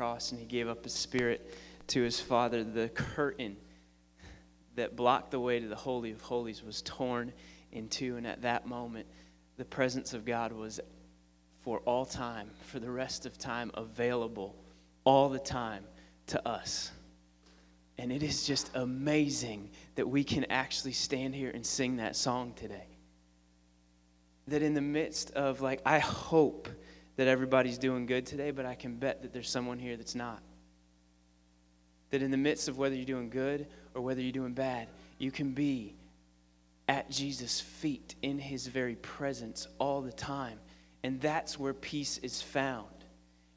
cross and he gave up his spirit to his Father, the curtain that blocked the way to the Holy of Holies was torn in two. And at that moment, the presence of God was for all time, for the rest of time, available all the time to us. And it is just amazing that we can actually stand here and sing that song today. That in the midst of, like, I hope that everybody's doing good today, but I can bet that there's someone here that's not. That in the midst of whether you're doing good or whether you're doing bad, you can be at Jesus' feet in his very presence all the time. And that's where peace is found.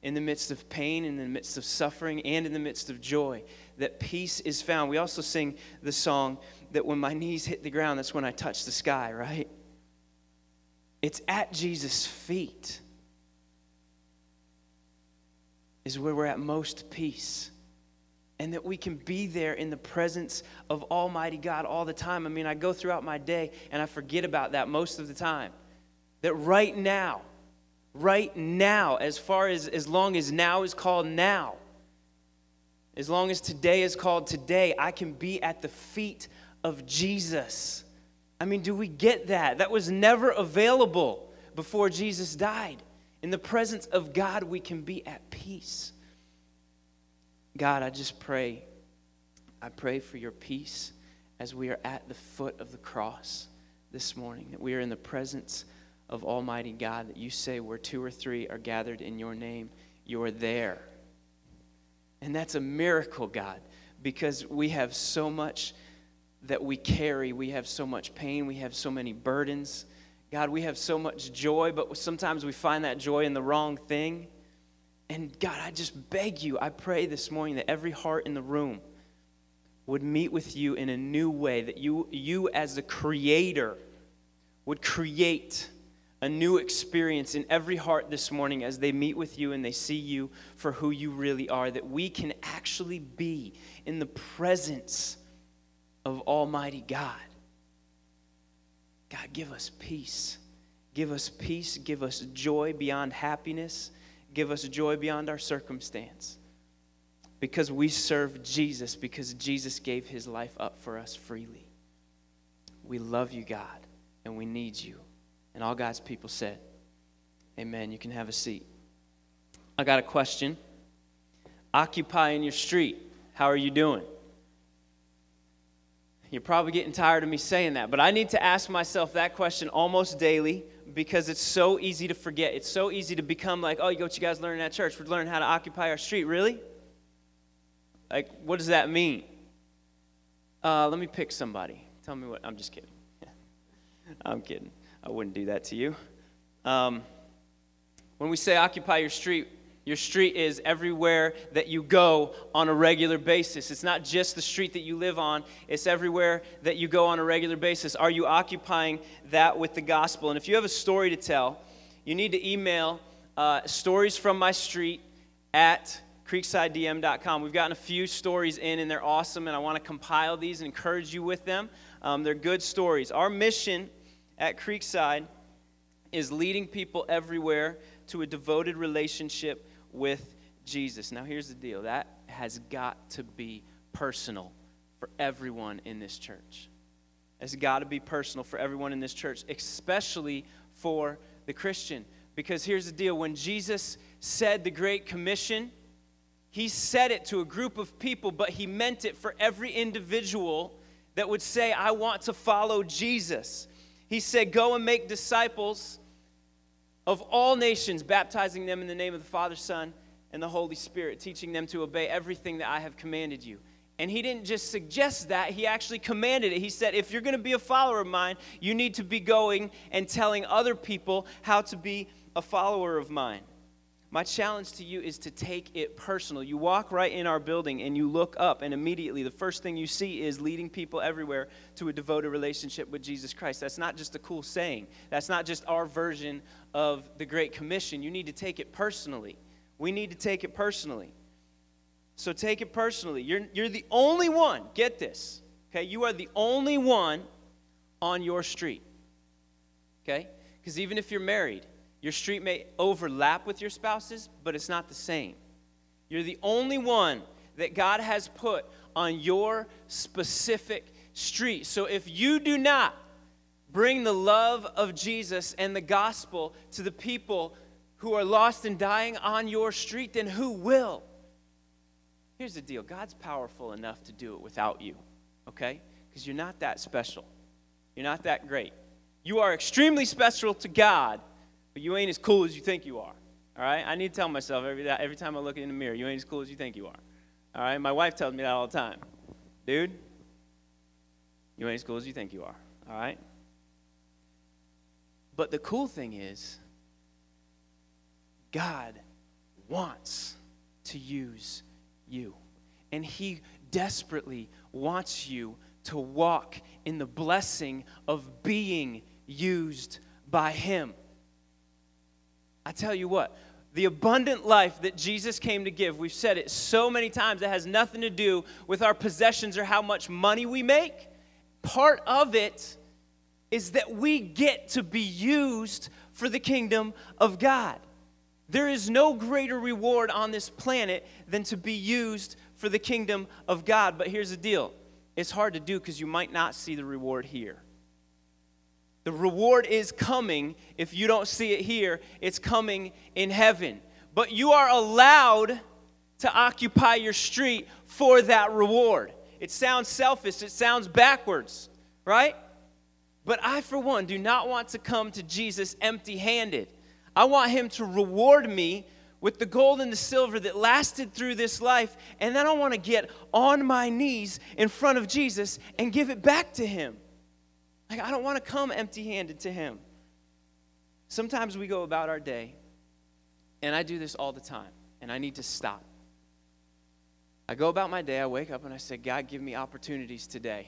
In the midst of pain, in the midst of suffering, and in the midst of joy, that peace is found. We also sing the song that when my knees hit the ground, that's when I touch the sky, right? It's at Jesus' feet is where we're at most peace. And that we can be there in the presence of Almighty God all the time. I mean, I go throughout my day and I forget about that most of the time. That right now, right now, as far as as long as now is called now, as long as today is called today, I can be at the feet of Jesus. I mean, do we get that? That was never available before Jesus died. In the presence of God, we can be at peace. God, I just pray. I pray for your peace as we are at the foot of the cross this morning, that we are in the presence of Almighty God, that you say where two or three are gathered in your name, you are there. And that's a miracle, God, because we have so much that we carry. We have so much pain. We have so many burdens. God, we have so much joy, but sometimes we find that joy in the wrong thing. And God, I just beg you, I pray this morning that every heart in the room would meet with you in a new way, that you, you as the creator would create a new experience in every heart this morning as they meet with you and they see you for who you really are, that we can actually be in the presence of Almighty God. God, give us peace. Give us peace. Give us joy beyond happiness. Give us joy beyond our circumstance. Because we serve Jesus, because Jesus gave his life up for us freely. We love you, God, and we need you. And all God's people said, Amen. You can have a seat. I got a question. Occupy in your street. How are you doing? You're probably getting tired of me saying that, but I need to ask myself that question almost daily because it's so easy to forget. It's so easy to become like, oh, you go, what you guys learning at church? We're learning how to occupy our street. Really? Like, what does that mean? Uh, let me pick somebody. Tell me what. I'm just kidding. I'm kidding. I wouldn't do that to you. Um, when we say occupy your street, your street is everywhere that you go on a regular basis. It's not just the street that you live on, it's everywhere that you go on a regular basis. Are you occupying that with the gospel? And if you have a story to tell, you need to email uh, at creeksidedm.com. We've gotten a few stories in, and they're awesome, and I want to compile these and encourage you with them. Um, they're good stories. Our mission at Creekside is leading people everywhere to a devoted relationship with Jesus. Now, here's the deal that has got to be personal for everyone in this church. It's got to be personal for everyone in this church, especially for the Christian. Because here's the deal when Jesus said the Great Commission, he said it to a group of people, but he meant it for every individual that would say, I want to follow Jesus. He said, Go and make disciples of all nations, baptizing them in the name of the Father, Son, and the Holy Spirit, teaching them to obey everything that I have commanded you. And he didn't just suggest that, he actually commanded it. He said, If you're going to be a follower of mine, you need to be going and telling other people how to be a follower of mine. My challenge to you is to take it personal. You walk right in our building and you look up, and immediately the first thing you see is leading people everywhere to a devoted relationship with Jesus Christ. That's not just a cool saying, that's not just our version of the Great Commission. You need to take it personally. We need to take it personally. So take it personally. You're, you're the only one, get this, okay? You are the only one on your street, okay? Because even if you're married, your street may overlap with your spouse's, but it's not the same. You're the only one that God has put on your specific street. So if you do not bring the love of Jesus and the gospel to the people who are lost and dying on your street, then who will? Here's the deal God's powerful enough to do it without you, okay? Because you're not that special. You're not that great. You are extremely special to God, but you ain't as cool as you think you are. All right? I need to tell myself every, every time I look in the mirror, you ain't as cool as you think you are. All right? My wife tells me that all the time. Dude, you ain't as cool as you think you are. All right? But the cool thing is, God wants to use you. And He desperately wants you to walk in the blessing of being used by Him. I tell you what, the abundant life that Jesus came to give, we've said it so many times, it has nothing to do with our possessions or how much money we make. Part of it is that we get to be used for the kingdom of God. There is no greater reward on this planet than to be used for the kingdom of God. But here's the deal it's hard to do because you might not see the reward here. The reward is coming. If you don't see it here, it's coming in heaven. But you are allowed to occupy your street for that reward. It sounds selfish, it sounds backwards, right? But I, for one, do not want to come to Jesus empty handed. I want him to reward me with the gold and the silver that lasted through this life. And then I want to get on my knees in front of Jesus and give it back to him. Like, I don't want to come empty handed to him. Sometimes we go about our day, and I do this all the time, and I need to stop. I go about my day, I wake up, and I say, God, give me opportunities today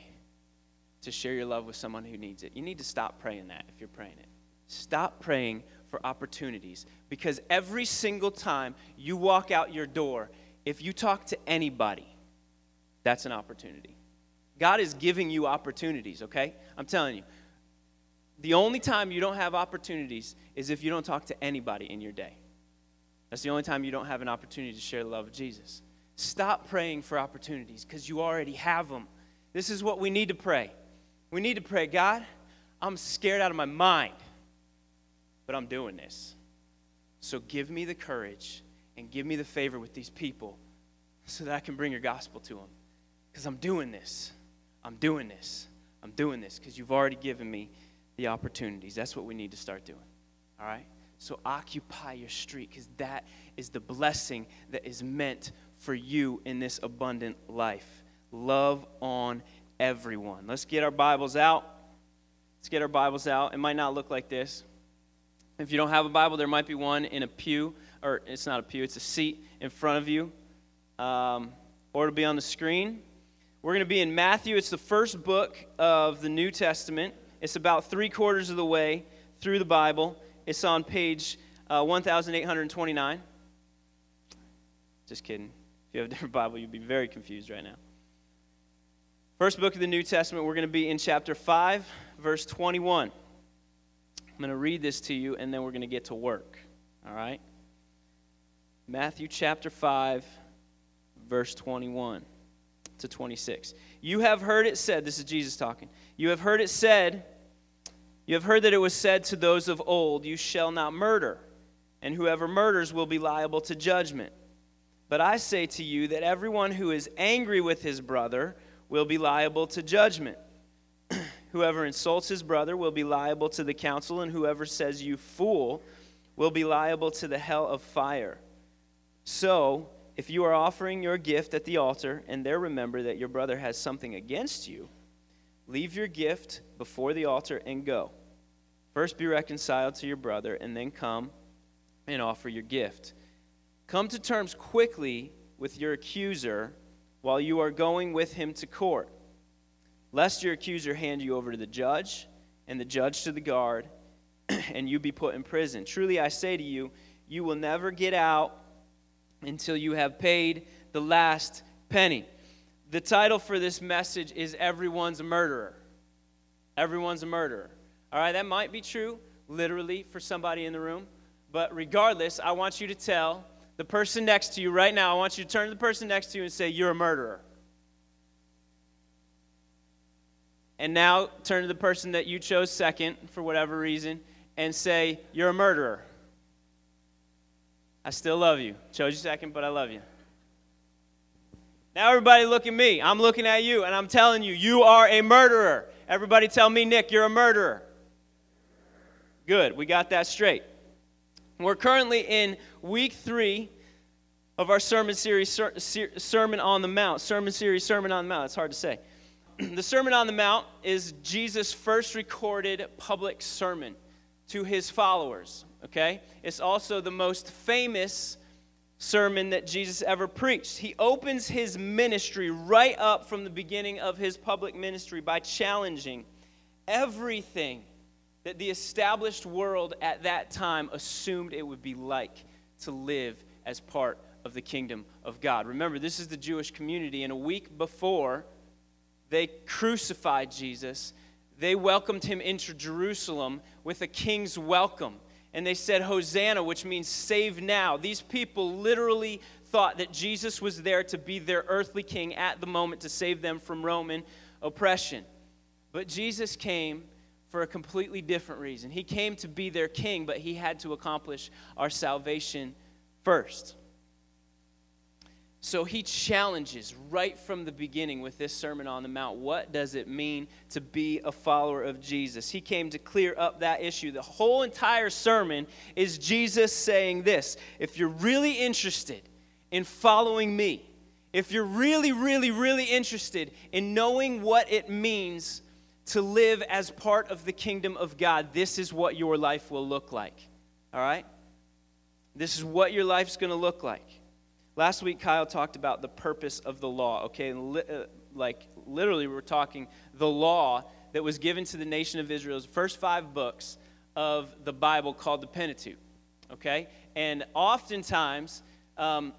to share your love with someone who needs it. You need to stop praying that if you're praying it. Stop praying for opportunities because every single time you walk out your door, if you talk to anybody, that's an opportunity. God is giving you opportunities, okay? I'm telling you. The only time you don't have opportunities is if you don't talk to anybody in your day. That's the only time you don't have an opportunity to share the love of Jesus. Stop praying for opportunities because you already have them. This is what we need to pray. We need to pray, God, I'm scared out of my mind, but I'm doing this. So give me the courage and give me the favor with these people so that I can bring your gospel to them because I'm doing this. I'm doing this. I'm doing this because you've already given me the opportunities. That's what we need to start doing. All right? So occupy your street because that is the blessing that is meant for you in this abundant life. Love on everyone. Let's get our Bibles out. Let's get our Bibles out. It might not look like this. If you don't have a Bible, there might be one in a pew, or it's not a pew, it's a seat in front of you, um, or it'll be on the screen. We're going to be in Matthew. It's the first book of the New Testament. It's about three quarters of the way through the Bible. It's on page uh, 1829. Just kidding. If you have a different Bible, you'd be very confused right now. First book of the New Testament, we're going to be in chapter 5, verse 21. I'm going to read this to you, and then we're going to get to work. All right? Matthew chapter 5, verse 21 to 26. You have heard it said, this is Jesus talking. You have heard it said, you have heard that it was said to those of old, You shall not murder, and whoever murders will be liable to judgment. But I say to you that everyone who is angry with his brother will be liable to judgment. whoever insults his brother will be liable to the council, and whoever says, You fool, will be liable to the hell of fire. So, if you are offering your gift at the altar and there remember that your brother has something against you, leave your gift before the altar and go. First be reconciled to your brother and then come and offer your gift. Come to terms quickly with your accuser while you are going with him to court, lest your accuser hand you over to the judge and the judge to the guard and you be put in prison. Truly I say to you, you will never get out until you have paid the last penny. The title for this message is Everyone's a Murderer. Everyone's a murderer. All right, that might be true, literally, for somebody in the room. But regardless, I want you to tell the person next to you right now, I want you to turn to the person next to you and say, You're a murderer. And now turn to the person that you chose second for whatever reason and say, You're a murderer. I still love you. Chose you second, but I love you. Now, everybody, look at me. I'm looking at you, and I'm telling you, you are a murderer. Everybody, tell me, Nick, you're a murderer. Good, we got that straight. We're currently in week three of our sermon series, ser- Sermon on the Mount. Sermon series, Sermon on the Mount. It's hard to say. the Sermon on the Mount is Jesus' first recorded public sermon to his followers, okay? It's also the most famous sermon that Jesus ever preached. He opens his ministry right up from the beginning of his public ministry by challenging everything that the established world at that time assumed it would be like to live as part of the kingdom of God. Remember, this is the Jewish community, and a week before they crucified Jesus, they welcomed him into Jerusalem with a king's welcome. And they said, Hosanna, which means save now. These people literally thought that Jesus was there to be their earthly king at the moment to save them from Roman oppression. But Jesus came for a completely different reason. He came to be their king, but he had to accomplish our salvation first. So he challenges right from the beginning with this Sermon on the Mount what does it mean to be a follower of Jesus? He came to clear up that issue. The whole entire sermon is Jesus saying this if you're really interested in following me, if you're really, really, really interested in knowing what it means to live as part of the kingdom of God, this is what your life will look like. All right? This is what your life's going to look like. Last week, Kyle talked about the purpose of the law, okay? Uh, like, literally, we're talking the law that was given to the nation of Israel's first five books of the Bible called the Pentateuch, okay? And oftentimes, um,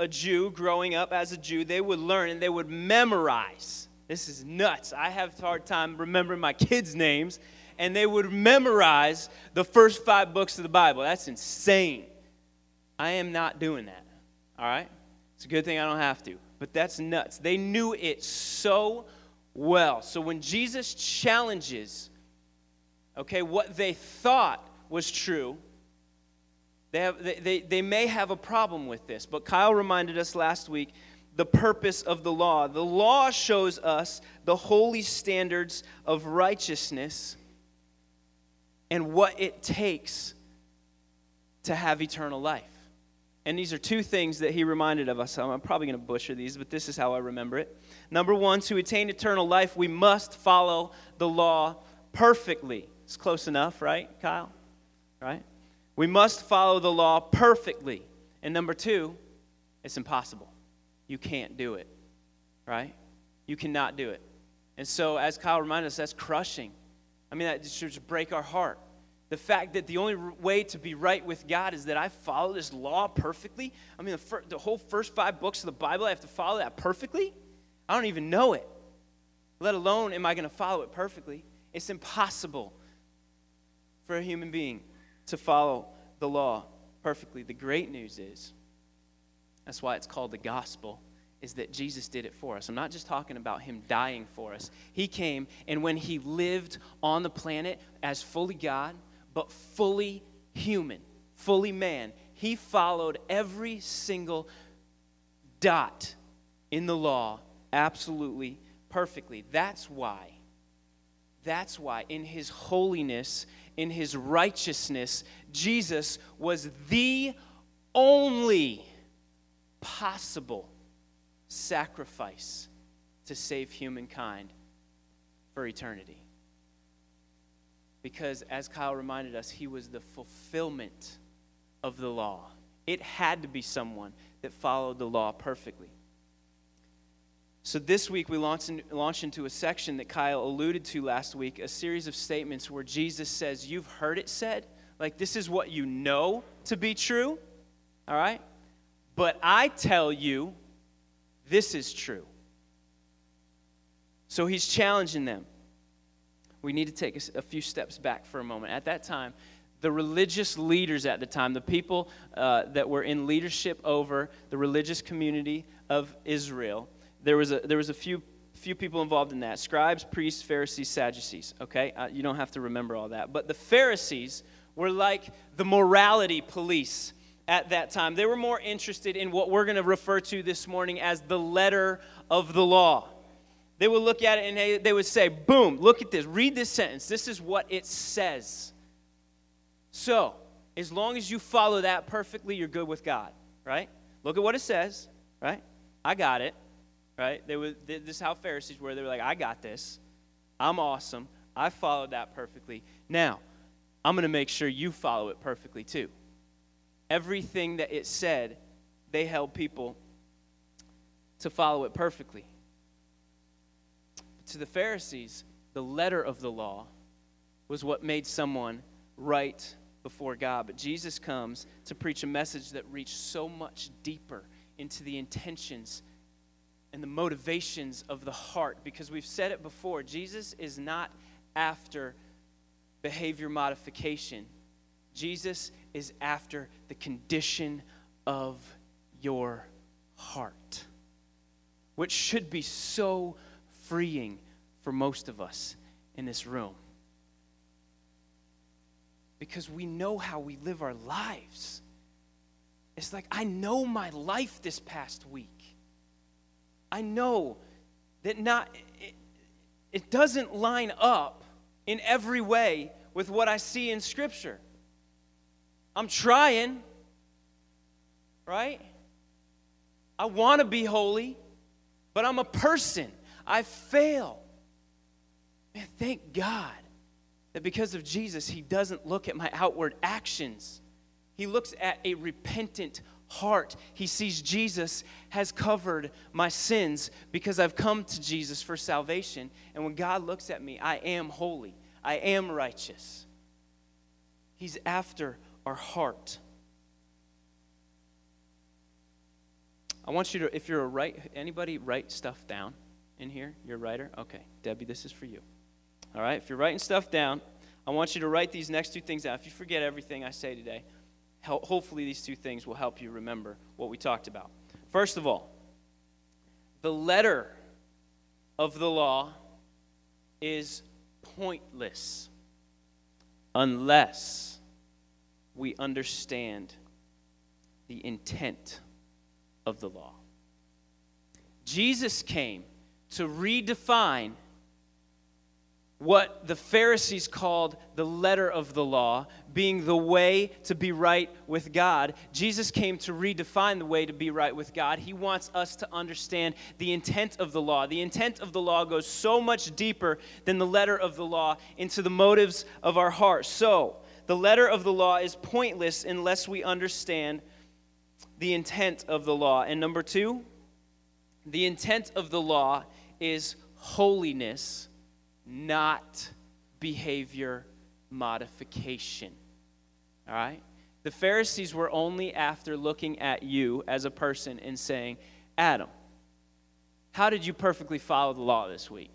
a Jew growing up as a Jew, they would learn and they would memorize. This is nuts. I have a hard time remembering my kids' names, and they would memorize the first five books of the Bible. That's insane. I am not doing that. All right? It's a good thing I don't have to. But that's nuts. They knew it so well. So when Jesus challenges, okay, what they thought was true, they, have, they, they, they may have a problem with this. But Kyle reminded us last week the purpose of the law. The law shows us the holy standards of righteousness and what it takes to have eternal life. And these are two things that he reminded of us. I'm probably going to butcher these, but this is how I remember it. Number one, to attain eternal life, we must follow the law perfectly. It's close enough, right, Kyle? Right? We must follow the law perfectly. And number two, it's impossible. You can't do it, right? You cannot do it. And so, as Kyle reminded us, that's crushing. I mean, that should break our heart the fact that the only way to be right with God is that I follow this law perfectly. I mean, the, fir- the, whole first five books of the Bible, I have to follow that perfectly? I don't even know it. Let alone, am I going to follow it perfectly? It's impossible for a human being to follow the law perfectly. The great news is that's why it's called the gospel is that Jesus did it for us. I'm not just talking about him dying for us. He came, and when he lived on the planet as fully God, but fully human, fully man. He followed every single dot in the law absolutely perfectly. That's why. That's why, in his holiness, in his righteousness, Jesus was the only possible sacrifice to save humankind for eternity because, as Kyle reminded us, he was the fulfillment of the law. It had to be someone that followed the law perfectly. So, this week we launch, in, launch into a section that Kyle alluded to last week a series of statements where Jesus says, You've heard it said, like this is what you know to be true, all right? But I tell you, this is true. So, he's challenging them we need to take a, few steps back for a moment. At that time, the religious leaders at the time, the people uh, that were in leadership over the religious community of Israel, there was a, there was a few, few people involved in that scribes, priests, Pharisees, Sadducees. Okay? Uh, you don't have to remember all that. But the Pharisees were like the morality police at that time. They were more interested in what we're going to refer to this morning as the letter of the law. They would look at it and they, would say, Boom, look at this. Read this sentence. This is what it says. So, as long as you follow that perfectly, you're good with God, right? Look at what it says, right? I got it, right? They were, this is how Pharisees were. They were like, I got this. I'm awesome. I followed that perfectly. Now, I'm going to make sure you follow it perfectly too. Everything that it said, they held people to follow it perfectly. To the Pharisees, the letter of the law was what made someone right before God. But Jesus comes to preach a message that reached so much deeper into the intentions and the motivations of the heart because we've said it before Jesus is not after behavior modification. Jesus is after the condition of your heart, which should be so freeing for most of us in this room. Because we know how we live our lives. It's like, I know my life this past week. I know that not, it, it doesn't line up in every way with what I see in Scripture. I'm trying, right? I want to be holy, but I'm a person. I fail. Man, thank God that because of Jesus, He doesn't look at my outward actions. He looks at a repentant heart. He sees Jesus has covered my sins because I've come to Jesus for salvation. And when God looks at me, I am holy, I am righteous. He's after our heart. I want you to, if you're a write, anybody write stuff down in here? You're a writer? Okay. Debbie, this is for you. All right. If you're writing stuff down, I want you to write these next two things down. If you forget everything I say today, hopefully these two things will help you remember what we talked about. First of all, the letter of the law is pointless unless we understand the intent of the law. Jesus came to redefine what the Pharisees called the letter of the law, being the way to be right with God. Jesus came to redefine the way to be right with God. He wants us to understand the intent of the law. The intent of the law goes so much deeper than the letter of the law into the motives of our heart. So, the letter of the law is pointless unless we understand the intent of the law. And number two, the intent of the law is holiness, not behavior modification. All right? The Pharisees were only after looking at you as a person and saying, Adam, how did you perfectly follow the law this week?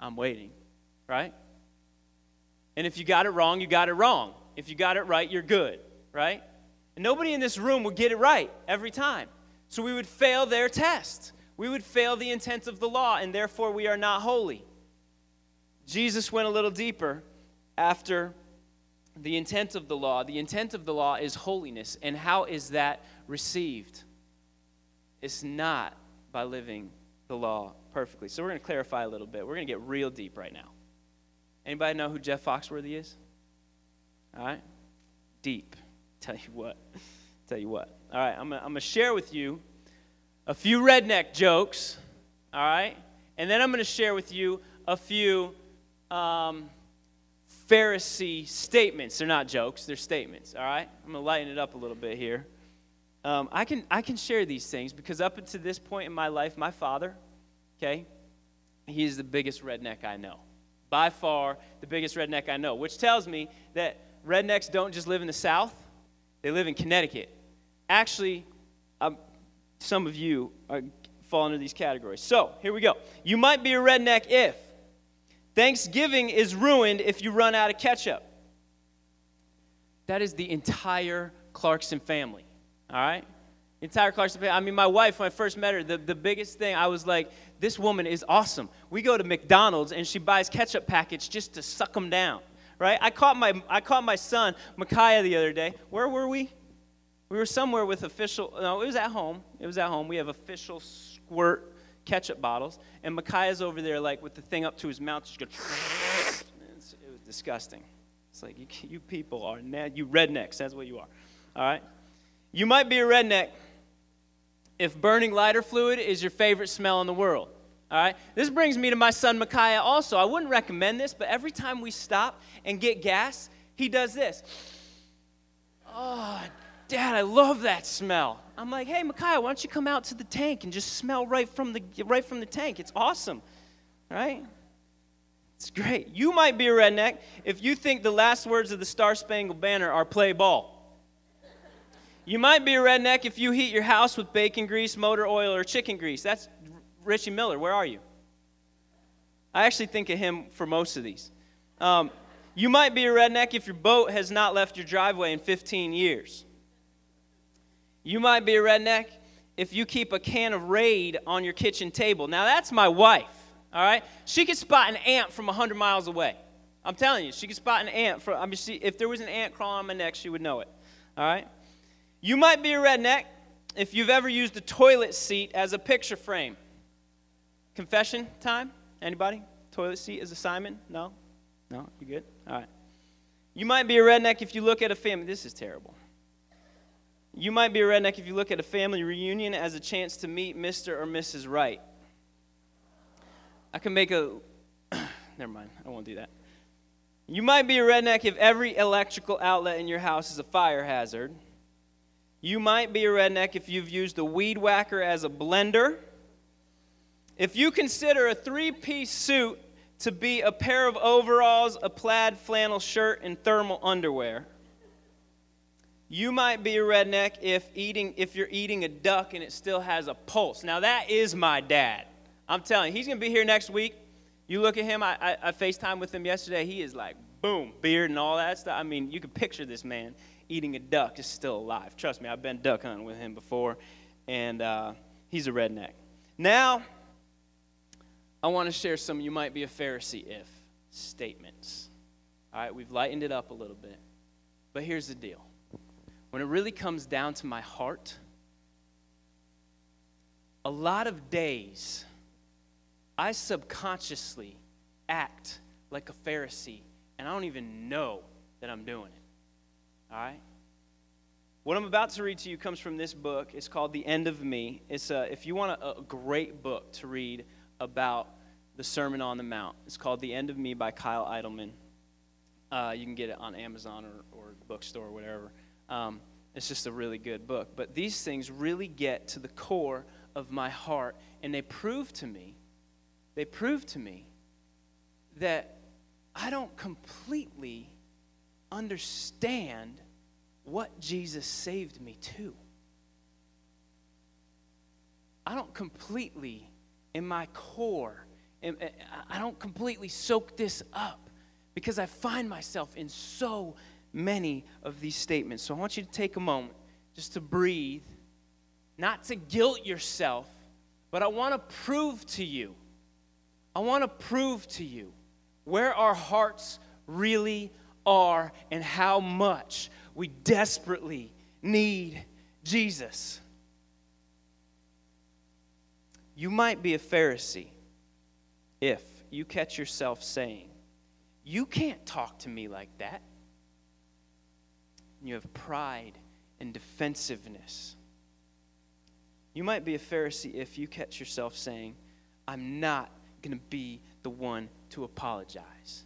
I'm waiting, right? And if you got it wrong, you got it wrong. If you got it right, you're good, right? And nobody in this room would get it right every time. So we would fail their test. We would fail the intent of the law, and therefore we are not holy. Jesus went a little deeper after the intent of the law. The intent of the law is holiness. And how is that received? It's not by living the law perfectly. So we're going to clarify a little bit. We're going to get real deep right now. Anybody know who Jeff Foxworthy is? All right? Deep. Tell you what. Tell you what. All right, I'm going to share with you a few redneck jokes. All right? And then I'm going to share with you a few um, Pharisee statements. They're not jokes, they're statements. All right? I'm going to lighten it up a little bit here. Um, I, can, I can share these things because up until this point in my life, my father, okay, he's the biggest redneck I know by far the biggest redneck I know, which tells me that rednecks don't just live in the South, they live in Connecticut. Actually, um, some of you are, fall into these categories. So, here we go. You might be a redneck if Thanksgiving is ruined if you run out of ketchup. That is the entire Clarkson family, all right? Entire Clarkson family. I mean, my wife, when I first met her, the, the biggest thing, I was like, this woman is awesome. We go to McDonald's and she buys ketchup packets just to suck them down, right? I caught my, I caught my son, Micaiah, the other day. Where were we? We were somewhere with official, no, it was at home. It was at home. We have official squirt ketchup bottles, and Micaiah's over there, like, with the thing up to his mouth, just going, it was disgusting. It's like, you, you people are, you rednecks, that's what you are. All right? You might be a redneck if burning lighter fluid is your favorite smell in the world. All right? This brings me to my son Micaiah also. I wouldn't recommend this, but every time we stop and get gas, he does this. Oh, Dad, I love that smell. I'm like, hey, Micaiah, why don't you come out to the tank and just smell right from the, right from the tank? It's awesome, right? It's great. You might be a redneck if you think the last words of the Star Spangled Banner are play ball. You might be a redneck if you heat your house with bacon grease, motor oil, or chicken grease. That's Richie Miller. Where are you? I actually think of him for most of these. Um, you might be a redneck if your boat has not left your driveway in 15 years. You might be a redneck if you keep a can of Raid on your kitchen table. Now, that's my wife, all right? She can spot an ant from 100 miles away. I'm telling you, she can spot an ant from, I mean, she, if there was an ant crawling on my neck, she would know it, all right? You might be a redneck if you've ever used a toilet seat as a picture frame. Confession time? Anybody? Toilet seat as a Simon? No? No? You good? All right. You might be a redneck if you look at a family. This is terrible. You might be a redneck if you look at a family reunion as a chance to meet Mr. or Mrs. Wright. I can make a. Never mind, I won't do that. You might be a redneck if every electrical outlet in your house is a fire hazard. You might be a redneck if you've used a weed whacker as a blender. If you consider a three piece suit to be a pair of overalls, a plaid flannel shirt, and thermal underwear. You might be a redneck if eating if you're eating a duck and it still has a pulse. Now that is my dad. I'm telling you, he's gonna be here next week. You look at him. I, I, I FaceTime with him yesterday. He is like boom, beard and all that stuff. I mean, you can picture this man eating a duck is still alive. Trust me, I've been duck hunting with him before, and uh, he's a redneck. Now, I want to share some you might be a Pharisee if statements. All right, we've lightened it up a little bit. But here's the deal when it really comes down to my heart, a lot of days I subconsciously act like a Pharisee, and I don't even know that I'm doing it. All right? What I'm about to read to you comes from this book. It's called The End of Me. It's a, if you want a, a great book to read about the Sermon on the Mount, it's called The End of Me by Kyle Idleman. Uh, you can get it on Amazon or, or bookstore or whatever. Um, it's just a really good book. But these things really get to the core of my heart, and they prove to me, they prove to me that I don't completely understand what Jesus saved me to. I don't completely, in my core, I don't completely soak this up because I find myself in so many of these statements. So I want you to take a moment just to breathe, not to guilt yourself, but I want to prove to you, I want to prove to you where our hearts really are and how much we desperately need Jesus. You might be a Pharisee if you catch yourself saying, You can't talk to me like that and you have pride and defensiveness. You might be a Pharisee if you catch yourself saying, I'm not going to be the one to apologize.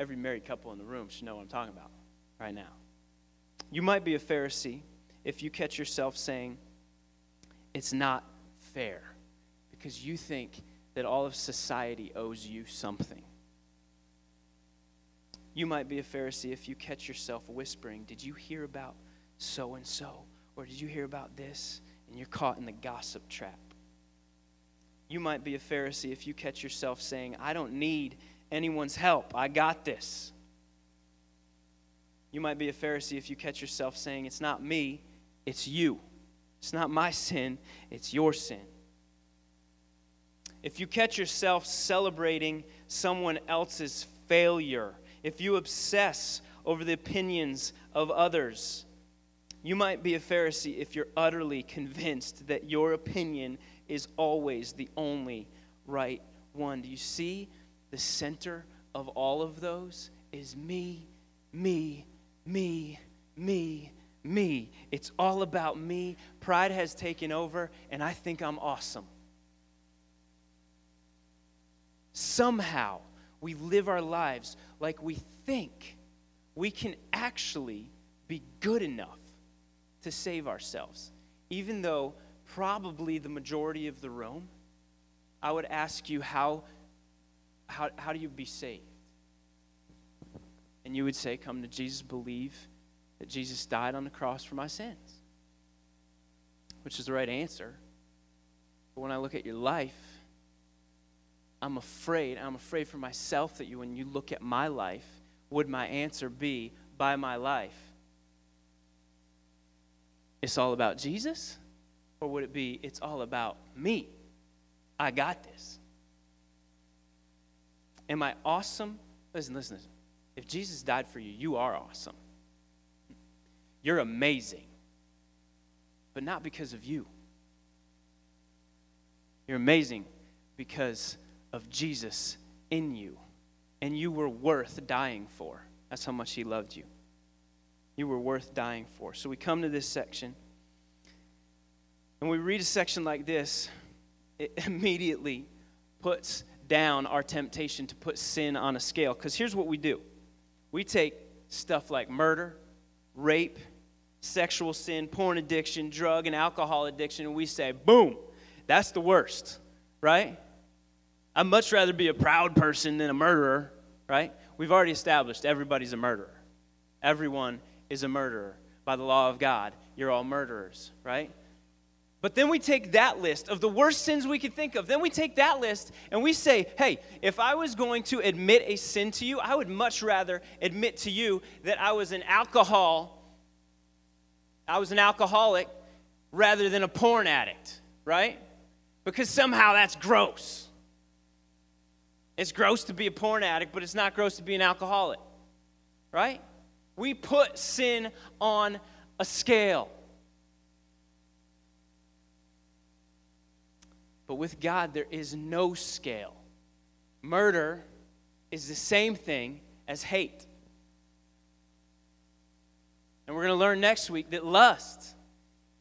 Every married couple in the room should know what I'm talking about right now. You might be a Pharisee if you catch yourself saying, It's not fair, because you think that all of society owes you something. You might be a Pharisee if you catch yourself whispering, Did you hear about so and so? Or did you hear about this? And you're caught in the gossip trap. You might be a Pharisee if you catch yourself saying, I don't need anyone's help. I got this. You might be a Pharisee if you catch yourself saying, It's not me, it's you. It's not my sin, it's your sin. If you catch yourself celebrating someone else's failure, if you obsess over the opinions of others, you might be a Pharisee if you're utterly convinced that your opinion is always the only right one. Do you see the center of all of those is me, me, me, me, me. It's all about me. Pride has taken over, and I think I'm awesome. Somehow, we live our lives like we think we can actually be good enough to save ourselves, even though probably the majority of the room, I would ask you, how, how, how do you be saved? And you would say, Come to Jesus, believe that Jesus died on the cross for my sins, which is the right answer. But when I look at your life, I'm afraid, I'm afraid for myself that you, when you look at my life, would my answer be, by my life, it's all about Jesus? Or would it be, it's all about me? I got this. Am I awesome? Listen, listen, listen. If Jesus died for you, you are awesome. You're amazing. But not because of you. You're amazing because of Jesus in you. And you were worth dying for. That's how much He loved you. You were worth dying for. So we come to this section. And we read a section like this, it immediately puts down our temptation to put sin on a scale. Because here's what we do we take stuff like murder, rape, sexual sin, porn addiction, drug and alcohol addiction, and we say, boom, that's the worst, right? I'd much rather be a proud person than a murderer, right? We've already established everybody's a murderer. Everyone is a murderer. By the law of God, you're all murderers, right? But then we take that list of the worst sins we could think of. Then we take that list and we say, hey, if I was going to admit a sin to you, I would much rather admit to you that I was an alcohol I was an alcoholic rather than a porn addict, right? Because somehow that's gross. It's gross to be a porn addict, but it's not gross to be an alcoholic, right? We put sin on a scale. But with God, there is no scale. Murder is the same thing as hate. And we're going to learn next week that lust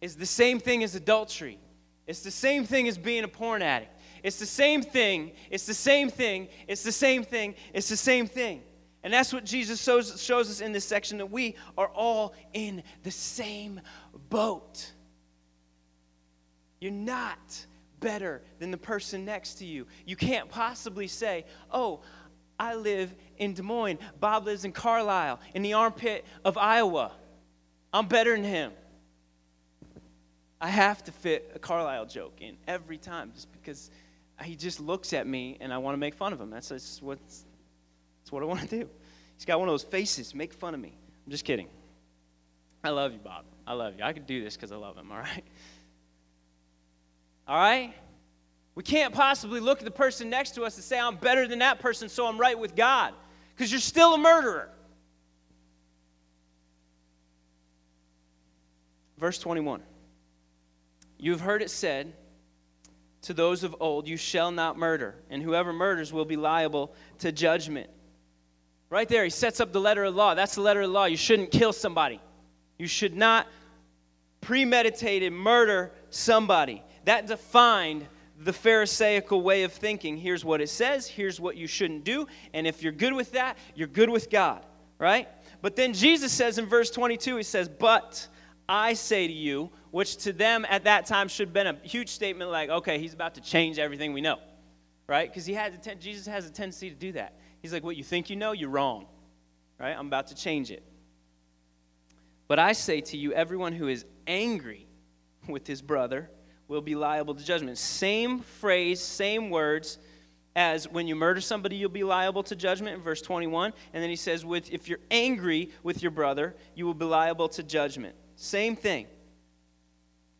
is the same thing as adultery. It's the same thing as being a porn addict. It's the same thing. It's the same thing. It's the same thing. It's the same thing. And that's what Jesus shows, shows us in this section that we are all in the same boat. You're not better than the person next to you. You can't possibly say, oh, I live in Des Moines. Bob lives in Carlisle, in the armpit of Iowa. I'm better than him. I have to fit a Carlisle joke in every time just because he just looks at me and I want to make fun of him. That's, that's, what, that's what I want to do. He's got one of those faces, make fun of me. I'm just kidding. I love you, Bob. I love you. I could do this because I love him, all right? All right? We can't possibly look at the person next to us and say, I'm better than that person, so I'm right with God, because you're still a murderer. Verse 21 You have heard it said to those of old, You shall not murder, and whoever murders will be liable to judgment. Right there, he sets up the letter of law. That's the letter of law. You shouldn't kill somebody, you should not premeditated murder somebody. That defined the Pharisaical way of thinking. Here's what it says, here's what you shouldn't do, and if you're good with that, you're good with God, right? But then Jesus says in verse 22, he says, But I say to you, which to them at that time should have been a huge statement like, okay, he's about to change everything we know, right? Because he had ten- Jesus has a tendency to do that. He's like, what you think you know, you're wrong, right? I'm about to change it. But I say to you, everyone who is angry with his brother will be liable to judgment. Same phrase, same words, as when you murder somebody, you'll be liable to judgment in verse 21. And then he says, with, if you're angry with your brother, you will be liable to judgment. Same thing.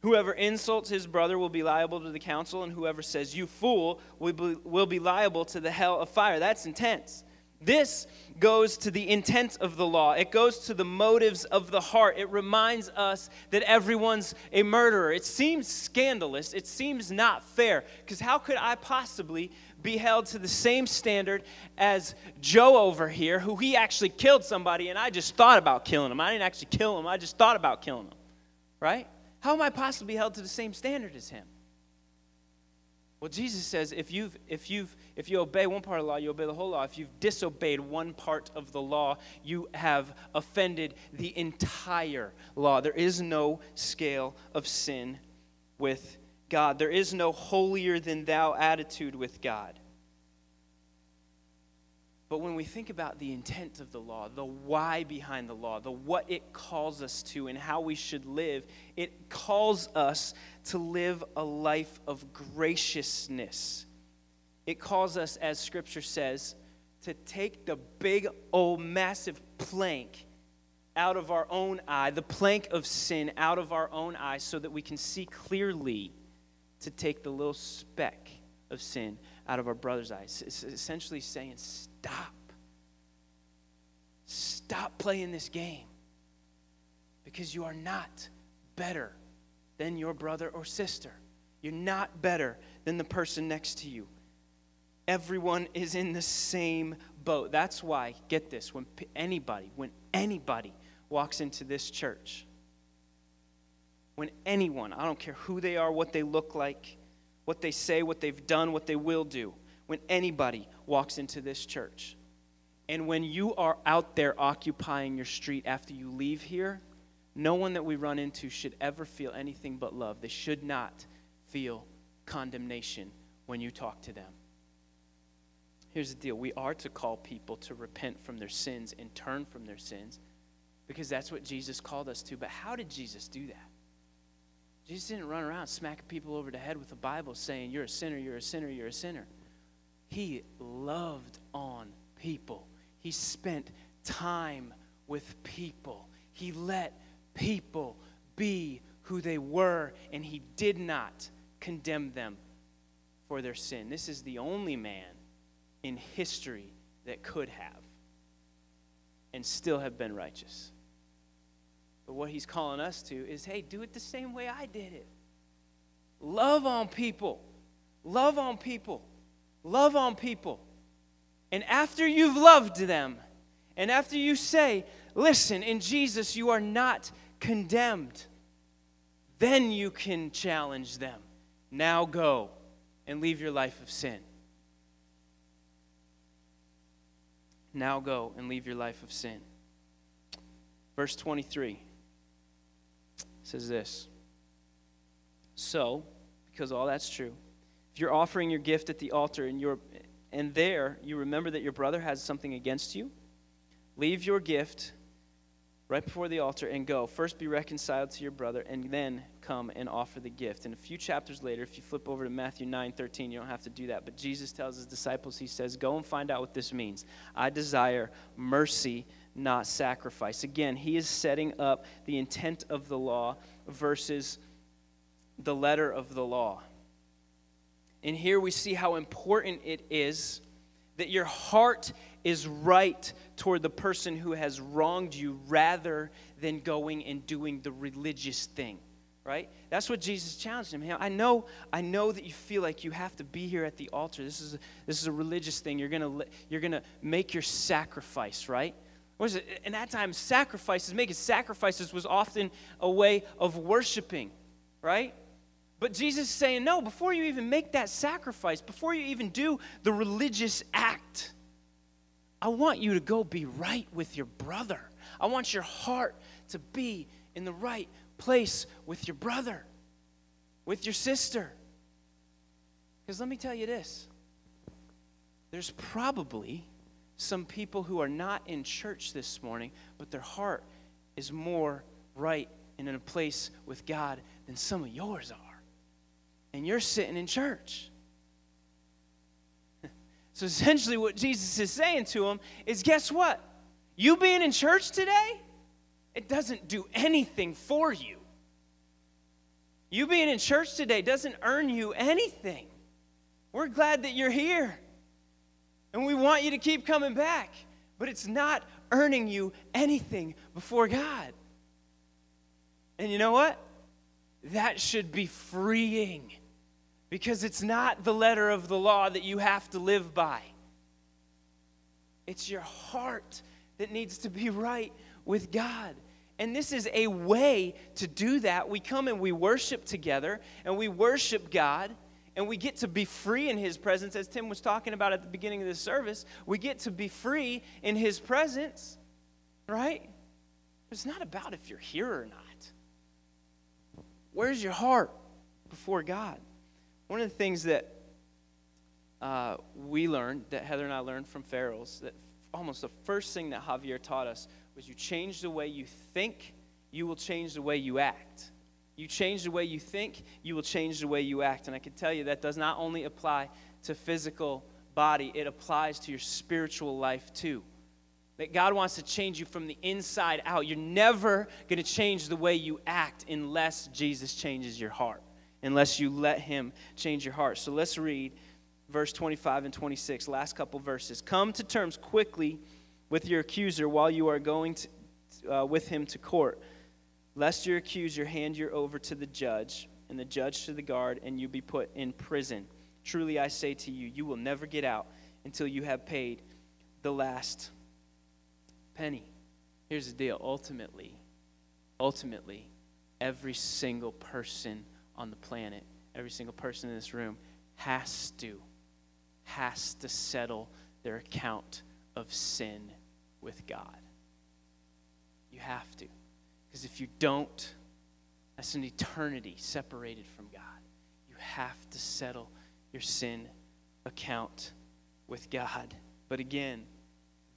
Whoever insults his brother will be liable to the council, and whoever says, You fool, will be, liable to the hell of fire. That's intense. This goes to the intent of the law. It goes to the motives of the heart. It reminds us that everyone's a murderer. It seems scandalous. It seems not fair. Because how could I possibly be held to the same standard as Joe over here, who he actually killed somebody and I just thought about killing him? I didn't actually kill him, I just thought about killing him. Right? How am I possibly held to the same standard as him? Well, Jesus says if you've if you've if you obey one part of the law, you obey the whole law. If you've disobeyed one part of the law, you have offended the entire law. There is no scale of sin with God. There is no holier than thou attitude with God. But when we think about the intent of the law, the why behind the law, the what it calls us to, and how we should live, it calls us to live a life of graciousness. It calls us, as Scripture says, to take the big, old, massive plank out of our own eye, the plank of sin out of our own eye, so that we can see clearly to take the little speck of sin out of our brother's eyes. It's essentially saying, stop. Stop playing this game because you are not better than your brother or sister. You're not better than the person next to you. Everyone is in the same boat. That's why, get this, when anybody, when anybody walks into this church, when anyone, I don't care who they are, what they look like, what they say, what they've done, what they will do, when anybody walks into this church. And when you are out there occupying your street after you leave here, no one that we run into should ever feel anything but love. They should not feel condemnation when you talk to them. Here's the deal we are to call people to repent from their sins and turn from their sins because that's what Jesus called us to. But how did Jesus do that? Jesus didn't run around smacking people over the head with a Bible saying, You're a sinner, you're a sinner, you're a sinner. He loved on people. He spent time with people. He let people be who they were, and he did not condemn them for their sin. This is the only man in history that could have and still have been righteous. But what he's calling us to is hey, do it the same way I did it. Love on people. Love on people. Love on people. And after you've loved them, and after you say, listen, in Jesus you are not condemned, then you can challenge them. Now go and leave your life of sin. Now go and leave your life of sin. Verse 23 says this So, because all that's true, if you're offering your gift at the altar and, you're, and there you remember that your brother has something against you, leave your gift right before the altar and go. First be reconciled to your brother and then come and offer the gift. And a few chapters later, if you flip over to Matthew 9 13, you don't have to do that. But Jesus tells his disciples, He says, Go and find out what this means. I desire mercy, not sacrifice. Again, he is setting up the intent of the law versus the letter of the law. And here we see how important it is that your heart is right toward the person who has wronged you rather than going and doing the religious thing right? That's what jesus challenged him. I know i know that you feel like you have to be here at the altar. This is a, this is a religious thing. You're gonna you're gonna make your sacrifice right what is it? In that time, sacrifices, making sacrifices was often a way of worshiping, right? But Jesus is saying, no, before you even make that sacrifice, before you even do the religious act, I want you to go be right with your brother. I want your heart to be in the right place with your brother, with your sister. Because let me tell you this there's probably some people who are not in church this morning, but their heart is more right and in a place with God than some of yours are. And you're sitting in church. So essentially, what Jesus is saying to him is guess what? You being in church today, it doesn't do anything for you. You being in church today doesn't earn you anything. We're glad that you're here. And we want you to keep coming back. But it's not earning you anything before God. And you know what? That should be freeing because it's not the letter of the law that you have to live by. It's your heart that needs to be right with God. And this is a way to do that. We come and we worship together and we worship God and we get to be free in His presence, as Tim was talking about at the beginning of this service. We get to be free in His presence, right? It's not about if you're here or not. Where's your heart before God? One of the things that uh, we learned, that Heather and I learned from Farrell's, that almost the first thing that Javier taught us was you change the way you think, you will change the way you act. You change the way you think, you will change the way you act. And I can tell you that does not only apply to physical body, it applies to your spiritual life too. That God wants to change you from the inside out. You're never going to change the way you act unless Jesus changes your heart, unless you let Him change your heart. So let's read verse 25 and 26, last couple verses. Come to terms quickly with your accuser while you are going to, uh, with him to court, lest your accuser hand you over to the judge, and the judge to the guard, and you be put in prison. Truly I say to you, you will never get out until you have paid the last penny. Here's the deal ultimately, ultimately, every single person on the planet, every single person in this room has to, has to settle their account of sin with God. You have to. Because if you don't, that's an eternity separated from God. You have to settle your sin account with God. But again,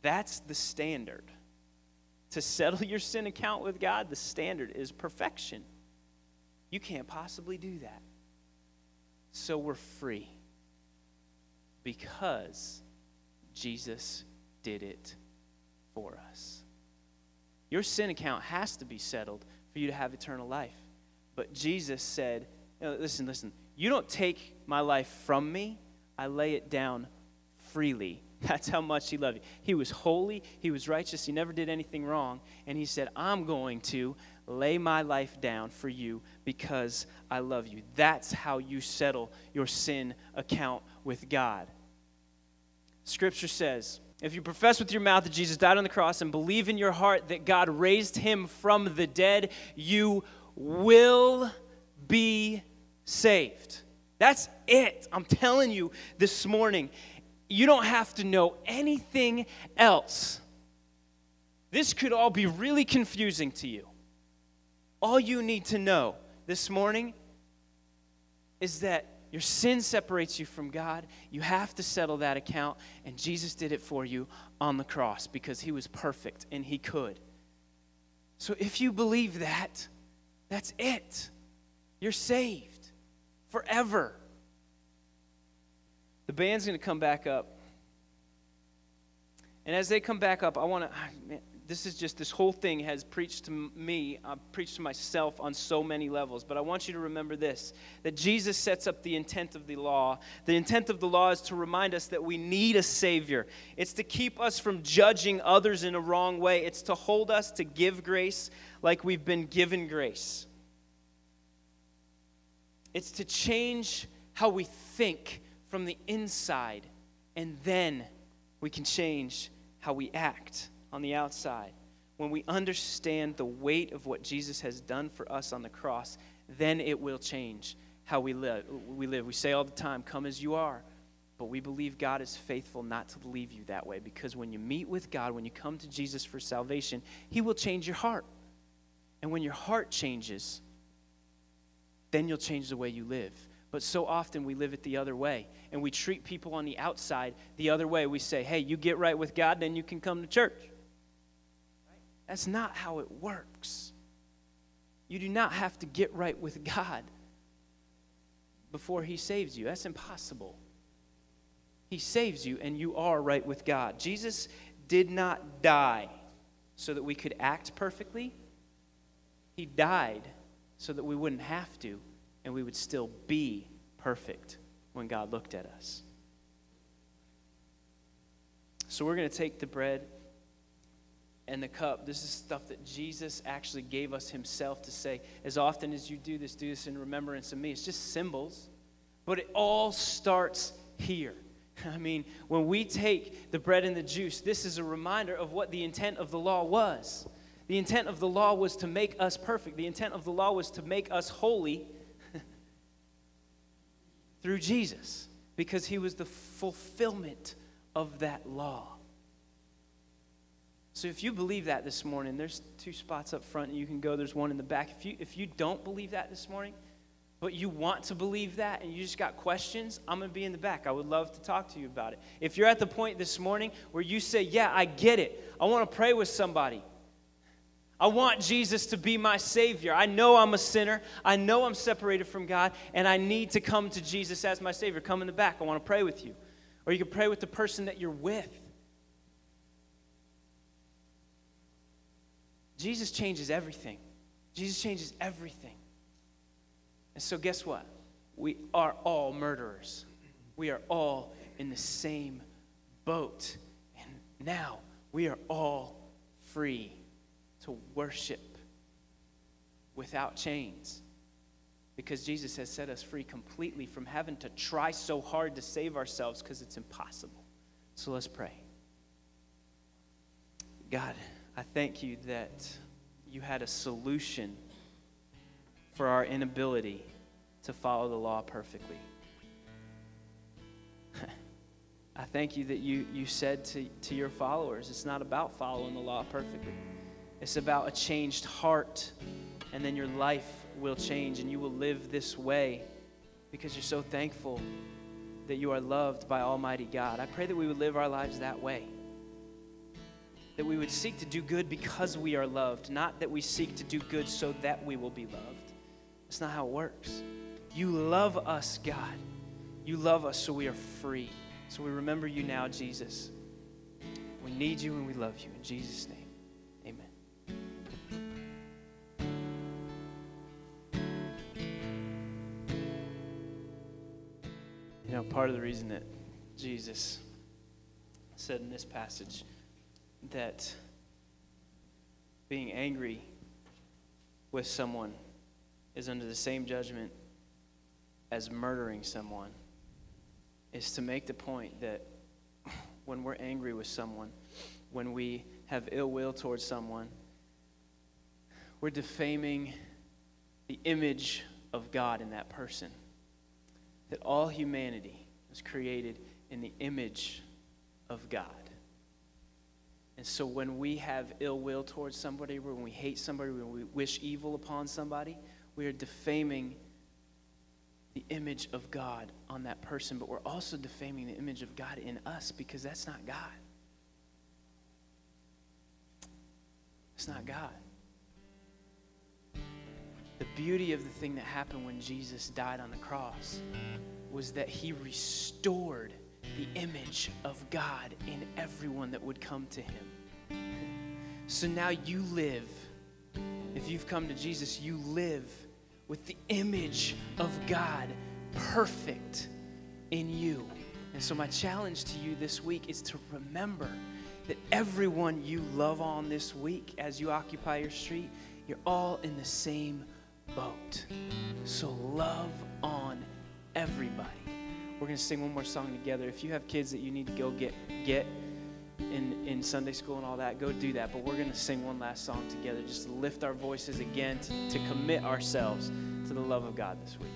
that's the standard. To settle your sin account with God, the standard is perfection. You can't possibly do that. So we're free because Jesus did it for us. Your sin account has to be settled for you to have eternal life. But Jesus said, listen, listen, you don't take my life from me, I lay it down freely that's how much he loved you. He was holy, he was righteous, he never did anything wrong. And he said, I'm going to lay my life down for you because I love you. That's how you settle your sin account with God. Scripture says, if you profess with your mouth that Jesus died on the cross and believe in your heart that God raised him from the dead, you will be saved. That's it. I'm telling you this morning you don't have to know anything else. This could all be really confusing to you. All you need to know this morning is that your sin separates you from God. You have to settle that account, and Jesus did it for you on the cross because he was perfect and he could. So if you believe that, that's it. You're saved forever. The band's going to come back up. And as they come back up, I want to. Ah, This is just, this whole thing has preached to me, I've preached to myself on so many levels. But I want you to remember this that Jesus sets up the intent of the law. The intent of the law is to remind us that we need a Savior, it's to keep us from judging others in a wrong way, it's to hold us to give grace like we've been given grace. It's to change how we think from the inside, and then we can change how we act on the outside. When we understand the weight of what Jesus has done for us on the cross, then it will change how we live. We live. We say all the time, "Come as you are." But we believe God is faithful not to leave you that way because when you meet with God, when you come to Jesus for salvation, He will change your heart. And when your heart changes, then you'll change the way you live. But so often we live it the other way and we treat people on the outside the other way. We say, hey, you get right with God, then you can come to church. That's not how it works. You do not have to get right with God before He saves you. That's impossible. He saves you, and you are right with God. Jesus did not die so that we could act perfectly, He died so that we wouldn't have to, and we would still be perfect when God looked at us. So we're going to take the bread and the cup. This is stuff that Jesus actually gave us himself to say. As often as you do this, do this in remembrance of me. It's just symbols, but it all starts here. I mean, when we take the bread and the juice, this is a reminder of what the intent of the law was. The intent of the law was to make us perfect. The intent of the law was to make us holy through Jesus because he was the fulfillment of that law. So if you believe that this morning, there's two spots up front and you can go, there's one in the back. If you if you don't believe that this morning, but you want to believe that and you just got questions, I'm going to be in the back. I would love to talk to you about it. If you're at the point this morning where you say, "Yeah, I get it. I want to pray with somebody." I want Jesus to be my Savior. I know I'm a sinner. I know I'm separated from God, and I need to come to Jesus as my Savior. Come in the back. I want to pray with you. Or you can pray with the person that you're with. Jesus changes everything. Jesus changes everything. And so, guess what? We are all murderers. We are all in the same boat. And now we are all free to worship without chains because Jesus has set us free completely from having to try so hard to save ourselves because it's impossible. So let's pray. God, I thank you that you had a solution for our inability to follow the law perfectly. I thank you that you, you said to, to your followers, it's not about following the law perfectly. It's about a changed heart, and then your life will change and you will live this way because you're so thankful that you are loved by Almighty God. I pray that we would live our lives that way. That we would seek to do good because we are loved, not that we seek to do good so that we will be loved. That's not how it works. You love us, God. You love us so we are free. So we remember you now, Jesus. We need you and we love you. In Jesus' name. Amen. You know, part of the reason that Jesus said in this passage that being angry with someone is under the same judgment as murdering someone is to make the point that when we're angry with someone, when we have ill will towards someone, we're defaming the image of God in that person that all humanity was created in the image of God. And so when we have ill will towards somebody, when we hate somebody, when we wish evil upon somebody, we are defaming the image of God on that person, but we're also defaming the image of God in us because that's not God. It's not God. The beauty of the thing that happened when Jesus died on the cross was that he restored the image of God in everyone that would come to him. So now you live, if you've come to Jesus, you live with the image of God perfect in you. And so, my challenge to you this week is to remember that everyone you love on this week as you occupy your street, you're all in the same boat. So love on everybody. We're going to sing one more song together. If you have kids that you need to go get get in, in Sunday school and all that, go do that. But we're going to sing one last song together just to lift our voices again, to, to commit ourselves to the love of God this week.